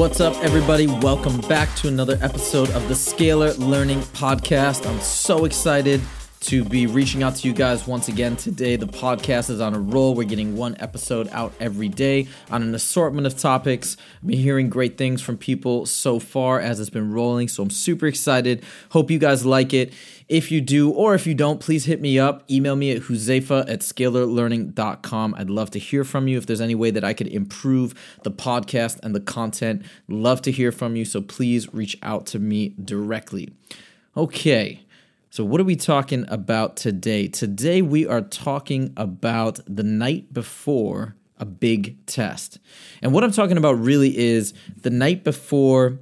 What's up, everybody? Welcome back to another episode of the Scalar Learning Podcast. I'm so excited to be reaching out to you guys once again today. The podcast is on a roll. We're getting one episode out every day on an assortment of topics. I've been hearing great things from people so far as it's been rolling, so I'm super excited. Hope you guys like it. If you do, or if you don't, please hit me up. Email me at huzefa at scalarlearning.com. I'd love to hear from you if there's any way that I could improve the podcast and the content. Love to hear from you, so please reach out to me directly. Okay. So, what are we talking about today? Today, we are talking about the night before a big test. And what I'm talking about really is the night before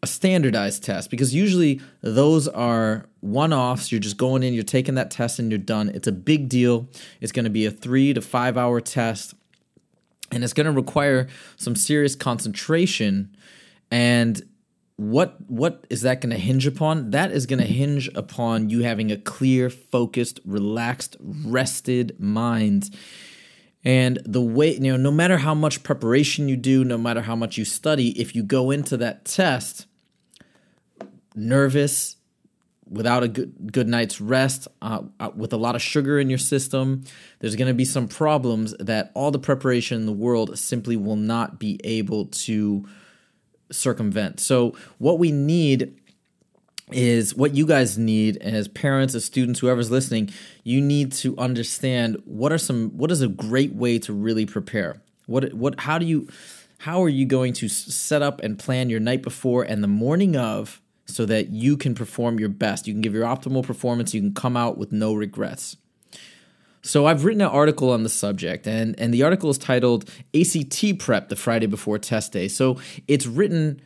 a standardized test, because usually those are one offs. You're just going in, you're taking that test, and you're done. It's a big deal. It's going to be a three to five hour test, and it's going to require some serious concentration. And what what is that going to hinge upon? That is going to hinge upon you having a clear focused relaxed rested mind. And the way you know no matter how much preparation you do no matter how much you study if you go into that test nervous without a good good night's rest uh, uh, with a lot of sugar in your system there's going to be some problems that all the preparation in the world simply will not be able to circumvent. So what we need is what you guys need as parents, as students, whoever's listening, you need to understand what are some what is a great way to really prepare. What what how do you how are you going to set up and plan your night before and the morning of so that you can perform your best. You can give your optimal performance, you can come out with no regrets. So I've written an article on the subject, and, and the article is titled ACT Prep the Friday before test day. So it's written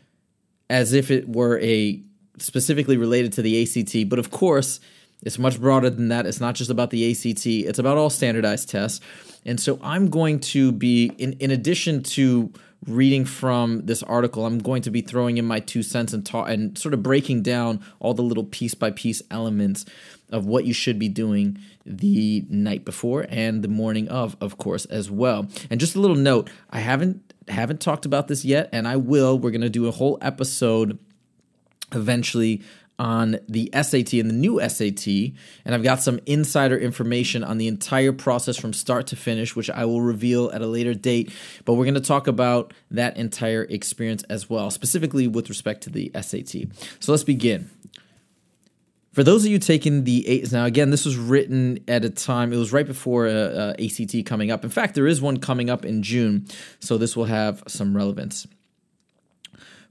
as if it were a specifically related to the ACT, but of course, it's much broader than that. It's not just about the ACT, it's about all standardized tests. And so I'm going to be, in, in addition to reading from this article, I'm going to be throwing in my two cents and ta- and sort of breaking down all the little piece by piece elements of what you should be doing the night before and the morning of, of course, as well. And just a little note, I haven't haven't talked about this yet, and I will. We're gonna do a whole episode eventually on the SAT and the new SAT, and I've got some insider information on the entire process from start to finish, which I will reveal at a later date. But we're going to talk about that entire experience as well, specifically with respect to the SAT. So let's begin. For those of you taking the eight, now again, this was written at a time, it was right before uh, uh, ACT coming up. In fact, there is one coming up in June, so this will have some relevance.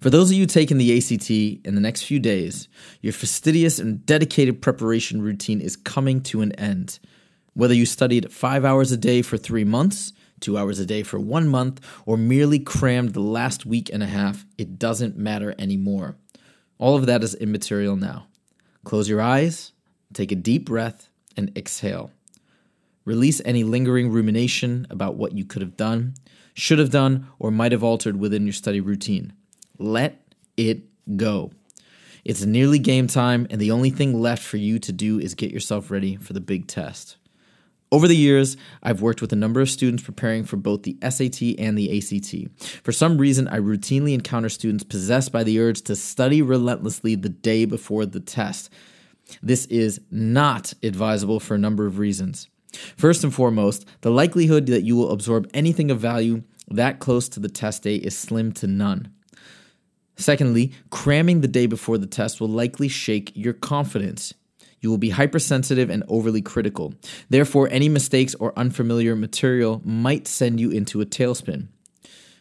For those of you taking the ACT in the next few days, your fastidious and dedicated preparation routine is coming to an end. Whether you studied five hours a day for three months, two hours a day for one month, or merely crammed the last week and a half, it doesn't matter anymore. All of that is immaterial now. Close your eyes, take a deep breath, and exhale. Release any lingering rumination about what you could have done, should have done, or might have altered within your study routine. Let it go. It's nearly game time, and the only thing left for you to do is get yourself ready for the big test. Over the years, I've worked with a number of students preparing for both the SAT and the ACT. For some reason, I routinely encounter students possessed by the urge to study relentlessly the day before the test. This is not advisable for a number of reasons. First and foremost, the likelihood that you will absorb anything of value that close to the test day is slim to none. Secondly, cramming the day before the test will likely shake your confidence. You will be hypersensitive and overly critical. Therefore, any mistakes or unfamiliar material might send you into a tailspin.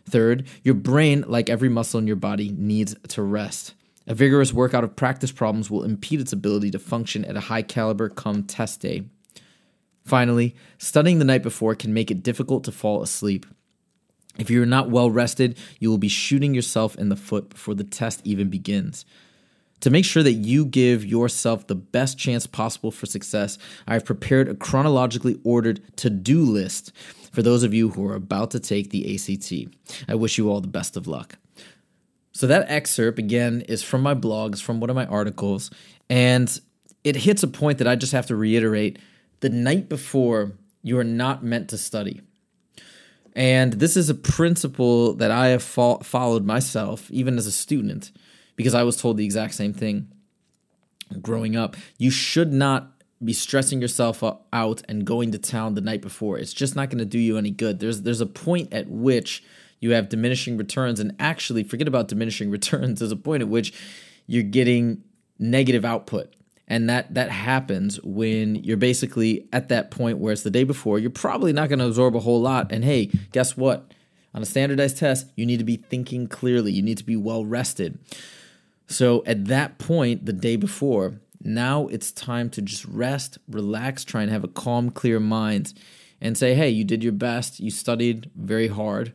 Third, your brain, like every muscle in your body, needs to rest. A vigorous workout of practice problems will impede its ability to function at a high caliber come test day. Finally, studying the night before can make it difficult to fall asleep. If you're not well rested, you will be shooting yourself in the foot before the test even begins. To make sure that you give yourself the best chance possible for success, I have prepared a chronologically ordered to do list for those of you who are about to take the ACT. I wish you all the best of luck. So, that excerpt, again, is from my blogs, from one of my articles, and it hits a point that I just have to reiterate. The night before, you are not meant to study. And this is a principle that I have fo- followed myself, even as a student, because I was told the exact same thing growing up. You should not be stressing yourself out and going to town the night before. It's just not going to do you any good. There's there's a point at which you have diminishing returns, and actually, forget about diminishing returns. There's a point at which you're getting negative output and that that happens when you're basically at that point where it's the day before you're probably not going to absorb a whole lot. And hey guess what? On a standardized test you need to be thinking clearly. You need to be well rested. So at that point the day before now it's time to just rest relax try and have a calm clear mind and say hey you did your best. You studied very hard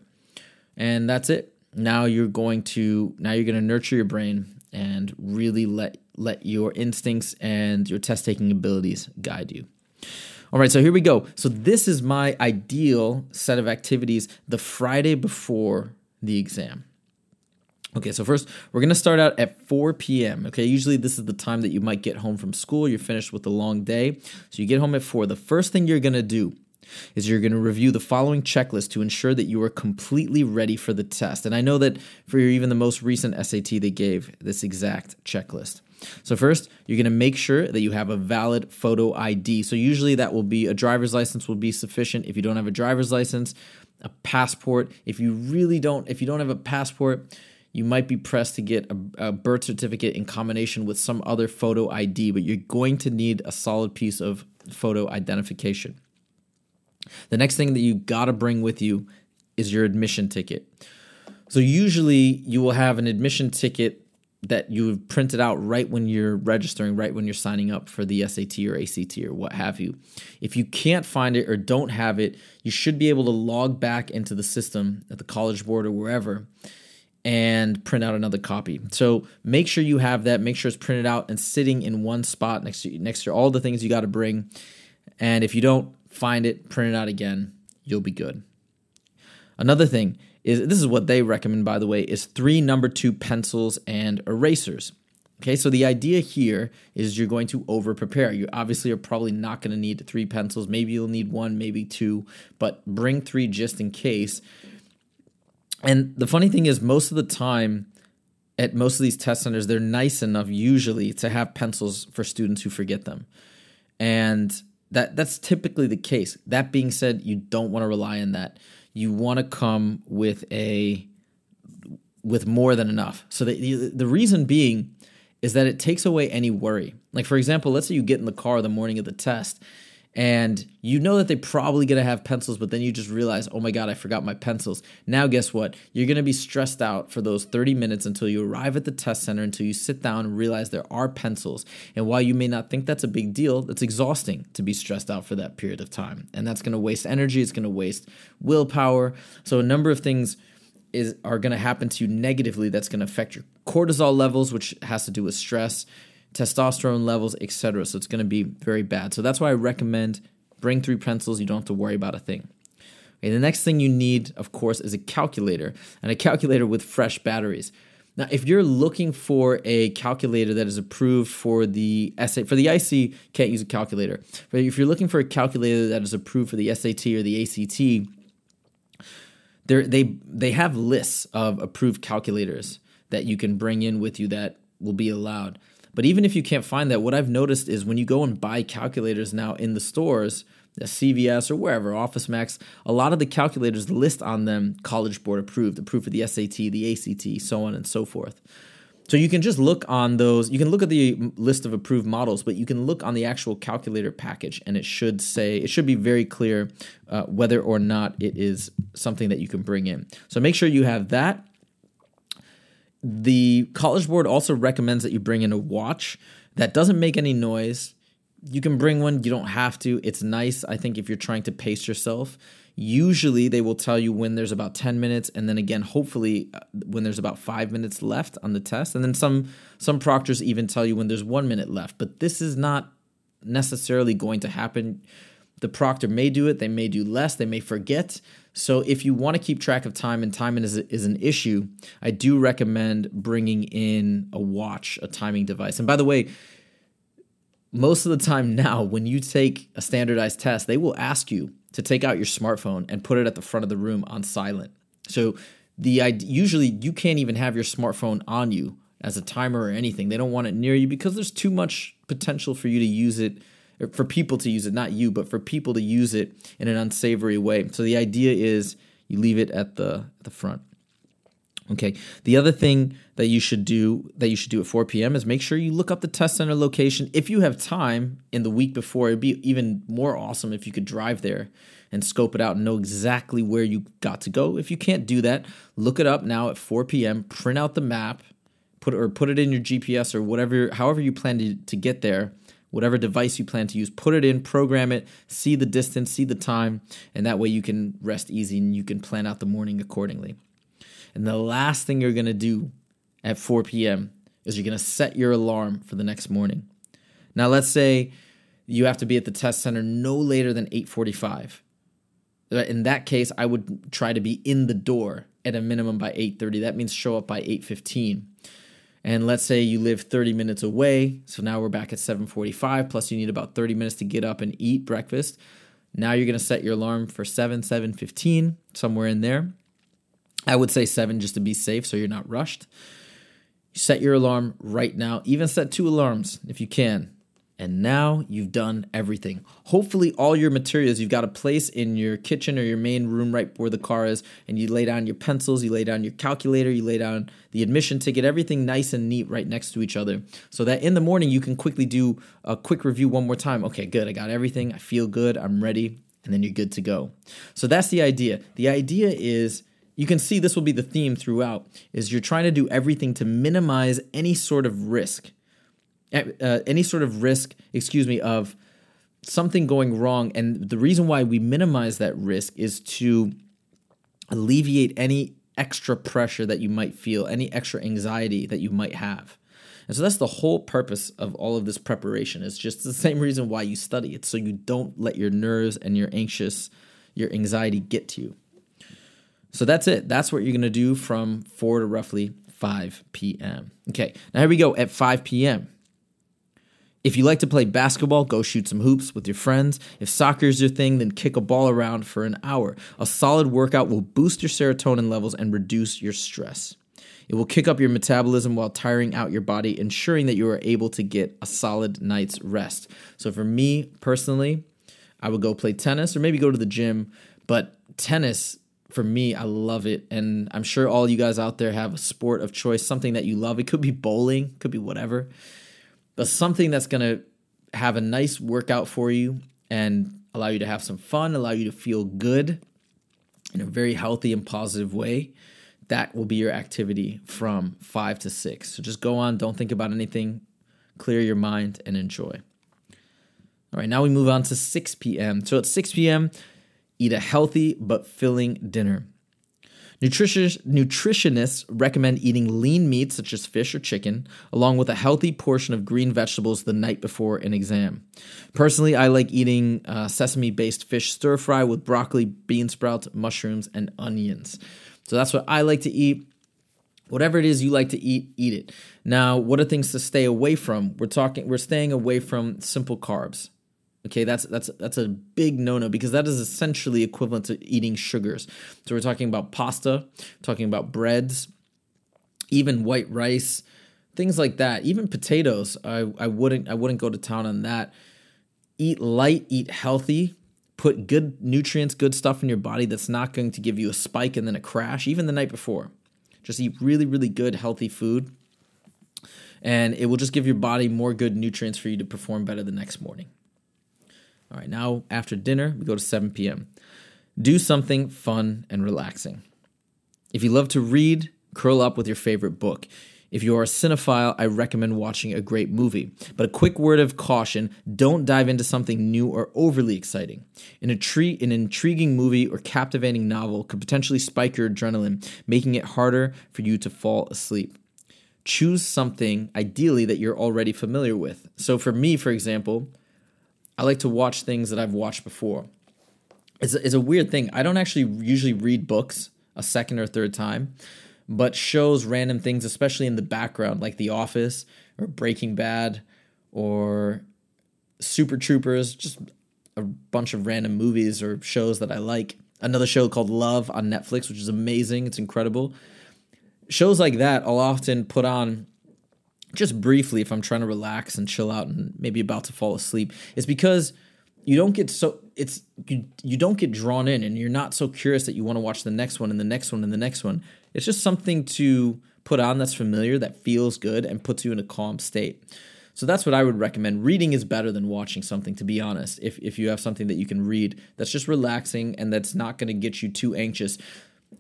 and that's it. Now you're going to now you're going to nurture your brain and really let let your instincts and your test taking abilities guide you. All right, so here we go. So this is my ideal set of activities the Friday before the exam. Okay, so first we're gonna start out at 4 p.m. Okay, usually this is the time that you might get home from school. You're finished with a long day, so you get home at 4. The first thing you're gonna do is you're to review the following checklist to ensure that you are completely ready for the test. And I know that for even the most recent SAT, they gave this exact checklist. So, first, you're going to make sure that you have a valid photo ID. So, usually that will be a driver's license will be sufficient. If you don't have a driver's license, a passport. If you really don't, if you don't have a passport, you might be pressed to get a, a, birth certificate in combination with some other photo ID, but you're going to need a solid piece of photo identification. The next thing that you got to bring with you is your admission ticket. So, usually, you will have an admission ticket that you've printed out right when you're registering, right when you're signing up for the SAT or ACT or what have you. If you can't find it or don't have it, you should be able to log back into the system at the College Board or wherever and print out another copy. So make sure you have that. Make sure it's printed out and sitting in one spot next to next to all the things you got to bring. And if you don't find it, print it out again, you'll be good. Another thing is this is what they recommend, by the way, is three number two pencils and erasers. Okay, so the idea here is you're going to over prepare. You obviously are probably not going to need three pencils. Maybe you'll need one, maybe two, but bring three just in case. And the funny thing is, most of the time at most of these test centers, they're nice enough usually to have pencils for students who forget them. And that that's typically the case. That being said, you don't want to rely on that you want to come with a with more than enough. So the the reason being is that it takes away any worry. Like for example, let's say you get in the car the morning of the test and you know that they're probably going to have pencils but then you just realize oh my god i forgot my pencils. Now guess what? You're going to be stressed out for those 30 minutes until you arrive at the test center until you sit down and realize there are pencils. And while you may not think that's a big deal it's exhausting to be stressed out for that period of time. And that's going to waste energy it's going to waste willpower. So a number of things is are going to happen to you negatively that's going to affect your cortisol levels which has to do with stress testosterone levels, etc. So it's going to be very bad. So that's why I recommend bring three pencils. You don't have to worry about a thing. Okay, the next thing you need, of course, is a calculator and a calculator with fresh batteries. Now, if you're looking for a calculator that is approved for the SA for the IC, can't use a calculator. But if you're looking for a calculator that is approved for the SAT or the ACT, they they have lists of approved calculators that you can bring in with you that will be allowed. But even if you can't find that, what I've noticed is when you go and buy calculators now in the stores, CVS or wherever, Office Max, a lot of the calculators list on them College Board approved, approved for the SAT, the ACT, so on and so forth. So you can just look on those, you can look at the list of approved models, but you can look on the actual calculator package and it should say, it should be very clear uh, whether or not it is something that you can bring in. So make sure you have that the College Board also recommends that you bring in a watch that doesn't make any noise, you can bring one, you don't have to. It's nice, I think, if you're trying to pace yourself. Usually, they will tell you when there's about 10 minutes, and then again, hopefully, uh, when there's about five minutes left on the test. And then some some proctors even tell you when there's one minute left. But this is not necessarily going to happen. The proctor may do it, they may do less, they may forget. So, if you want to keep track of time and time is, is an issue, I do recommend bringing in a watch, a timing device. And by the way, most of the time now, when you take a standardized test, they will ask you to take out your smartphone and put it at the front of the room on silent. So the usually you can't even have your smartphone on you as a timer or anything. They don't want it near you because there's too much potential for you to use it for people to use it, not you, but for people to use it in an unsavory way. So the idea is you leave it at the the front. Okay. The other thing that you should do that you should do at 4 p.m. is make sure you look up the test center location. If you have time in the week before, it'd be even more awesome if you could drive there and scope it out and know exactly where you got to go. If you can't do that, look it up now at 4 p.m. Print out the map, put or put it in your GPS or whatever, however you plan to, to get there. Whatever device you plan to use, put it in, program it, see the distance, see the time, and that way you can rest easy and you can plan out the morning accordingly. And the last thing you're going to do at 4 p.m. is you're going to set your alarm for the next morning. Now, let's say you have to be at the test center no later than 8:45. Uh, in that case, I would try to be in the door at a minimum by 8:30. That means show up by 8:15. And let's say you live 30 minutes away, so now we're back at 7:45 plus you need about 30 minutes to get up and eat breakfast. Now you're going to set your alarm for 7 7:15, somewhere in there. I would say seven just to be safe so you're not rushed. Set your alarm right now, even set two alarms if you can. And now you've done everything. Hopefully, all your materials you've got a place in your kitchen or your main room right where the car is, and you lay down your pencils, you lay down your calculator, you lay down the admission ticket, everything nice and neat right next to each other. So that in the morning you can quickly do a quick review one more time. Okay, good, I got everything, I feel good, I'm ready, and then you're good to go. So that's the idea. The idea is you can see this will be the theme throughout is you're trying to do everything to minimize any sort of risk uh, any sort of risk excuse me of something going wrong and the reason why we minimize that risk is to alleviate any extra pressure that you might feel any extra anxiety that you might have and so that's the whole purpose of all of this preparation it's just the same reason why you study it's so you don't let your nerves and your anxious your anxiety get to you so that's it. That's what you're going to do from 4 to roughly 5 p.m. Okay, now here we go at 5 p.m. If you like to play basketball, go shoot some hoops with your friends. If soccer is your thing, then kick a ball around for an hour. A solid workout will boost your serotonin levels and reduce your stress. It will kick up your metabolism while tiring out your body, ensuring that you are able to get a solid night's rest. So, for me personally, I would go play tennis or maybe go to the gym, but tennis for me, I love it. And I'm sure all you guys out there have a sport of choice, something that you love. It could be bowling, could be whatever, but something that's going to have a nice workout for you and allow you to have some fun, allow you to feel good in a very healthy and positive way. That will be your activity from five to six. So just go on, don't think about anything, clear your mind, and enjoy. All right, now we move on to 6 p.m. So at 6 p.m., Eat a healthy but filling dinner. Nutritionists recommend eating lean meats such as fish or chicken, along with a healthy portion of green vegetables the night before an exam. Personally, I like eating uh, sesame based fish stir fry with broccoli, bean sprouts, mushrooms, and onions. So that's what I like to eat. Whatever it is you like to eat, eat it. Now, what are things to stay away from? We're talking, we're staying away from simple carbs. Okay, that's that's that's a big no-no because that is essentially equivalent to eating sugars. So we're talking about pasta, talking about breads, even white rice, things like that. Even potatoes, I, I wouldn't I wouldn't go to town on that. Eat light, eat healthy, put good nutrients, good stuff in your body that's not going to give you a spike and then a crash, even the night before. Just eat really, really good, healthy food. And it will just give your body more good nutrients for you to perform better the next morning. All right, now after dinner, we go to 7 p.m. Do something fun and relaxing. If you love to read, curl up with your favorite book. If you are a cinephile, I recommend watching a great movie. But a quick word of caution don't dive into something new or overly exciting. An, intri- an intriguing movie or captivating novel could potentially spike your adrenaline, making it harder for you to fall asleep. Choose something, ideally, that you're already familiar with. So, for me, for example, I like to watch things that I've watched before. It's a, it's a weird thing. I don't actually usually read books a second or third time but shows random things, especially in the background, like The Office or Breaking Bad or Super Troopers, just a bunch of random movies or shows that I like. Another show called Love on Netflix, which is amazing. It's incredible. Shows like that, I'll often put on just briefly if I'm trying to relax and chill out and maybe about to fall asleep. It's because you don't get so it's you you don't get drawn in and you're not so curious that you want to watch the next one and the next one and the next one. It's just something to put on that's familiar that feels good and puts you in a calm state. So that's what I would recommend. Reading is better than watching something, to be honest. If if you have something that you can read that's just relaxing and that's not going to get you too anxious.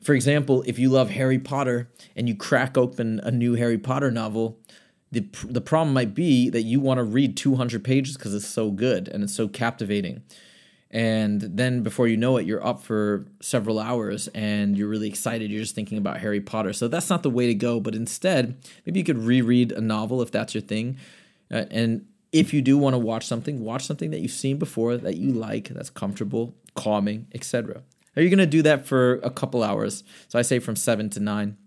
For example, if you love Harry Potter and you crack open a new Harry Potter novel, the the problem might be that you want to read 200 pages because it's so good and it's so captivating. And then before you know it you're up for several hours and you're really excited you're just thinking about harry potter. So that's not the way to go but instead maybe you could reread a novel if that's your thing. Uh, and if you do want to watch something watch something that you've seen before that you like that's comfortable calming etc are you going to do that for a couple hours. So i say from 7 to 9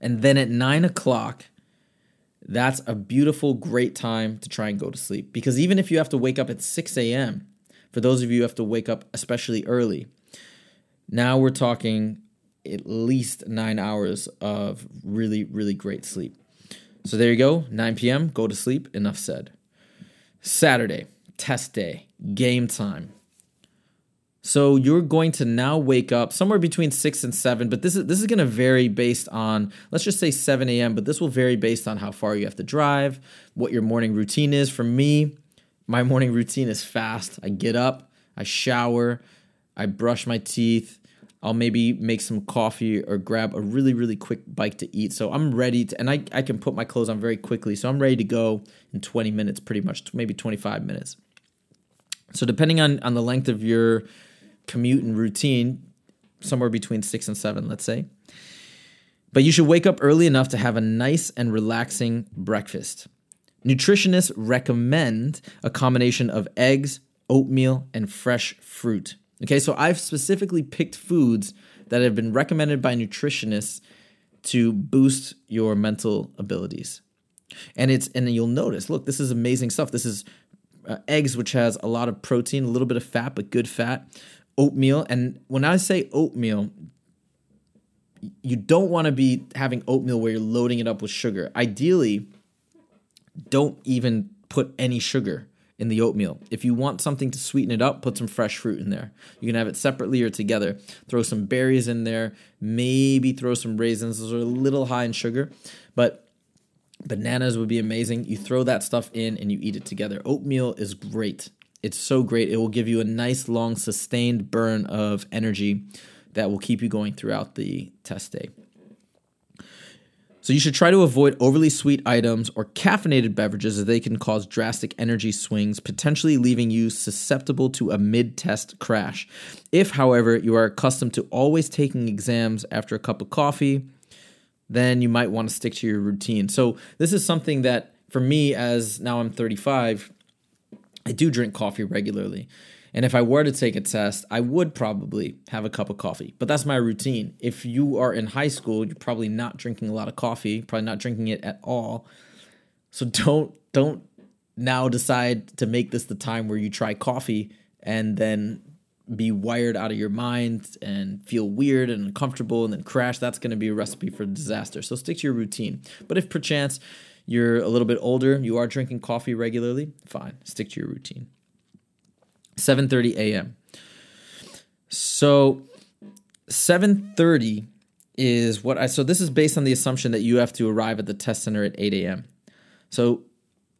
and then at 9 o'clock that's a beautiful, great time to try and go to sleep. Because even if you have to wake up at 6 a.m., for those of you who have to wake up especially early, now we're talking at least nine hours of really, really great sleep. So there you go, 9 p.m., go to sleep. Enough said. Saturday, test day, game time. So you're going to now wake up somewhere between six and seven, but this is this is going to vary based on let's just say 7 a.m. But this will vary based on how far you have to drive, what your morning routine is. For me, my morning routine is fast. I get up, I shower, I brush my teeth. I'll maybe make some coffee or grab a really, really quick bite to eat. So I'm ready to, and I, I can put my clothes on very quickly. So I'm ready to go in 20 minutes, pretty much, maybe 25 minutes. So depending on, on the length of your commute and routine, somewhere between six and seven, let's say. But you should wake up early enough to have a nice and relaxing breakfast. Nutritionists recommend a combination of eggs, oatmeal, and fresh fruit. Okay, so I've specifically picked foods that have been recommended by nutritionists to boost your mental abilities. And it's and you'll notice, look, this is amazing stuff. This is uh, eggs which has a lot of protein, a little bit of fat, but good fat oatmeal. And when I say oatmeal, you don't want to be having oatmeal where you're loading it up with sugar. Ideally, don't even put any sugar in the oatmeal. If you want something to sweeten it up, put some fresh fruit in there. You can have it separately or together. Throw some berries in there, maybe throw some raisins. Those are a little high in sugar, but bananas would be amazing. You throw that stuff in and you eat it together. Oatmeal is great. It's so great. It will give you a nice, long, sustained burn of energy that will keep you going throughout the test day. So you should try to avoid overly sweet items or caffeinated beverages as they can cause drastic energy swings, potentially leaving you susceptible to a mid-test crash. If, however, you are accustomed to always taking exams after a cup of coffee, then you might want to stick to your routine. So this is something that for me as now I'm 35, I do drink coffee regularly. And if I were to take a test, I would probably have a cup of coffee. But that's my routine. If you are in high school, you're probably not drinking a lot of coffee, probably not drinking it at all. So don't don't now decide to make this the time where you try coffee and then be wired out of your mind and feel weird and uncomfortable and then crash. That's going to be a recipe for disaster. So stick to your routine. But if perchance you're a little bit older, you are drinking coffee regularly, fine, stick to your routine. 7:30 a.m. So 7:30 is what I so this is based on the assumption that you have to arrive at the test center at 8 a.m. So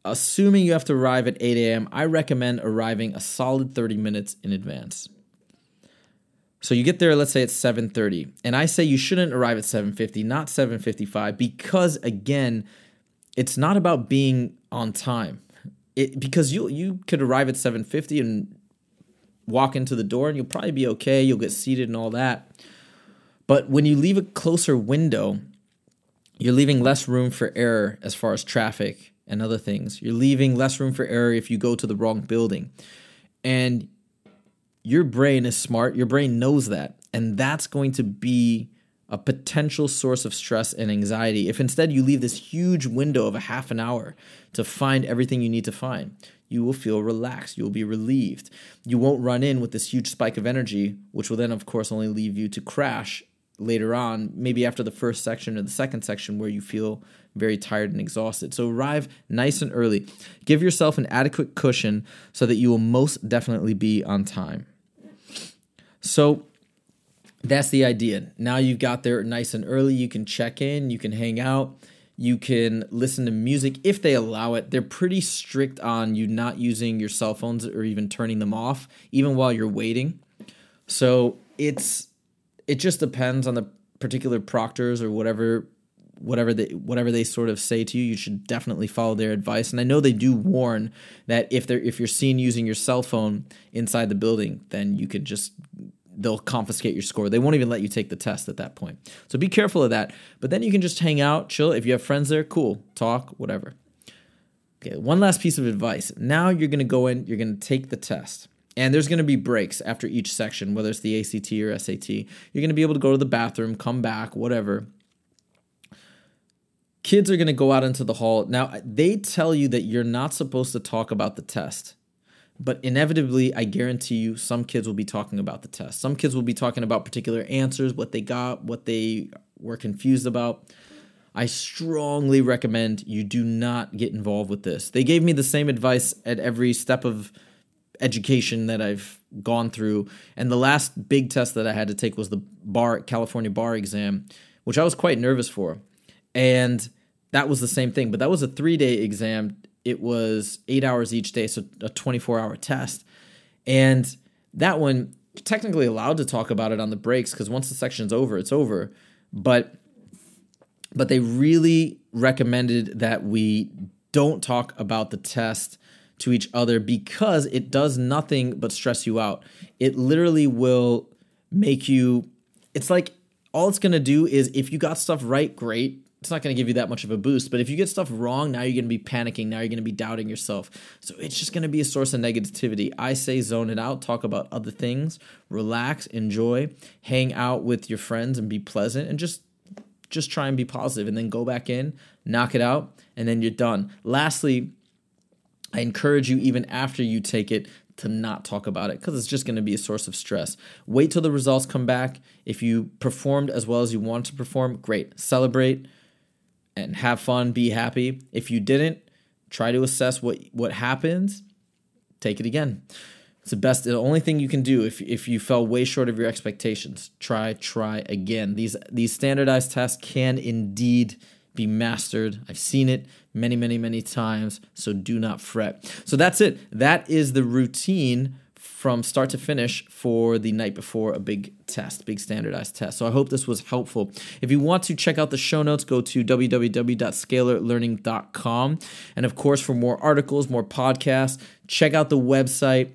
assuming you have to arrive at 8 a.m., I recommend arriving a solid 30 minutes in advance. So you get there, let's say it's 7:30, and I say you shouldn't arrive at 7:50, not 7:55, because again, it's not about being on time. It, because you you could arrive at 7:50 and walk into the door and you'll probably be okay, you'll get seated and all that. But when you leave a closer window, you're leaving less room for error as far as traffic and other things. You're leaving less room for error if you go to the wrong building. And your brain is smart, your brain knows that. And that's going to be a potential source of stress and anxiety. If instead you leave this huge window of a half an hour to find everything you need to find, you will feel relaxed. You will be relieved. You won't run in with this huge spike of energy, which will then, of course, only leave you to crash later on, maybe after the first section or the second section where you feel very tired and exhausted. So arrive nice and early. Give yourself an adequate cushion so that you will most definitely be on time. So that's the idea. Now you've got there nice and early. You can check in, you can hang out, you can listen to music if they allow it. They're pretty strict on you not using your cell phones or even turning them off, even while you're waiting. So it's it just depends on the particular proctors or whatever whatever they whatever they sort of say to you you should definitely follow their advice and i know they do warn that if they're if you're seen using your cell phone inside the building then you could just they'll confiscate your score they won't even let you take the test at that point so be careful of that but then you can just hang out chill if you have friends there cool talk whatever okay one last piece of advice now you're going to go in you're going to take the test and there's going to be breaks after each section, whether it's the ACT or SAT. You're going to be able to go to the bathroom, come back, whatever. Kids are going to go out into the hall. Now, they tell you that you're not supposed to talk about the test. But inevitably, I guarantee you, some kids will be talking about the test. Some kids will be talking about particular answers, what they got, what they were confused about. I strongly recommend you do not get involved with this. They gave me the same advice at every step of education that I've gone through. And the last big test that I had to take was the bar California bar exam, which I was quite nervous for. And that was the same thing, but that was a 3-day exam. It was 8 hours each day, so a 24-hour test. And that one technically allowed to talk about it on the breaks cuz once the section's over, it's over. But but they really recommended that we don't talk about the test to each other because it does nothing but stress you out. It literally will make you, it's like all it's gonna do is if you got stuff right, great. It's not gonna give you that much of a boost. But if you get stuff wrong, now you're gonna be panicking. Now you're gonna be doubting yourself. So it's just gonna be a source of negativity. I say zone it out, talk about other things, relax, enjoy, hang out with your friends and be pleasant and just just try and be positive and then go back in, knock it out, and then you're done. Lastly, I encourage you, even after you take it, to not talk about it because it's just going to be a source of stress. Wait till the results come back. If you performed as well as you want to perform, great. Celebrate and have fun, be happy. If you didn't, try to assess what what happens. Take it again. It's the best the only thing you can do if if you fell way short of your expectations. Try try again. These these standardized tests can indeed be mastered. I've seen it many, many, many times, so do not fret. So that's it. That is the routine from start to finish for the night before a big test, big standardized test. So I hope this was helpful. If you want to check out the show notes, go to www.scalarlearning.com. And of course, for more articles, more podcasts, check out the website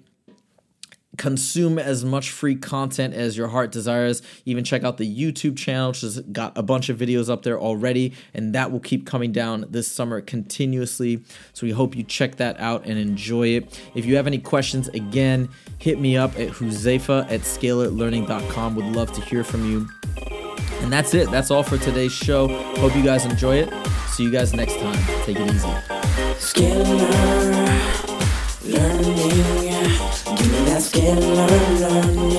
consume as much free content as your heart desires. Even check out the YouTube channel, which has got a bunch of videos up there already, and that will keep coming down this summer continuously. So we hope you check that out and enjoy it. If you have any questions, again, hit me up at Huzefa at scalarlearning.com. Would love to hear from you. And that's it. That's all for today's show. Hope you guys enjoy it. See you guys next time. Take it easy. Learning. Give me that scalar learning.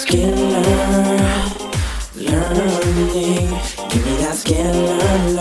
Scalar learning. Give me that scalar learning.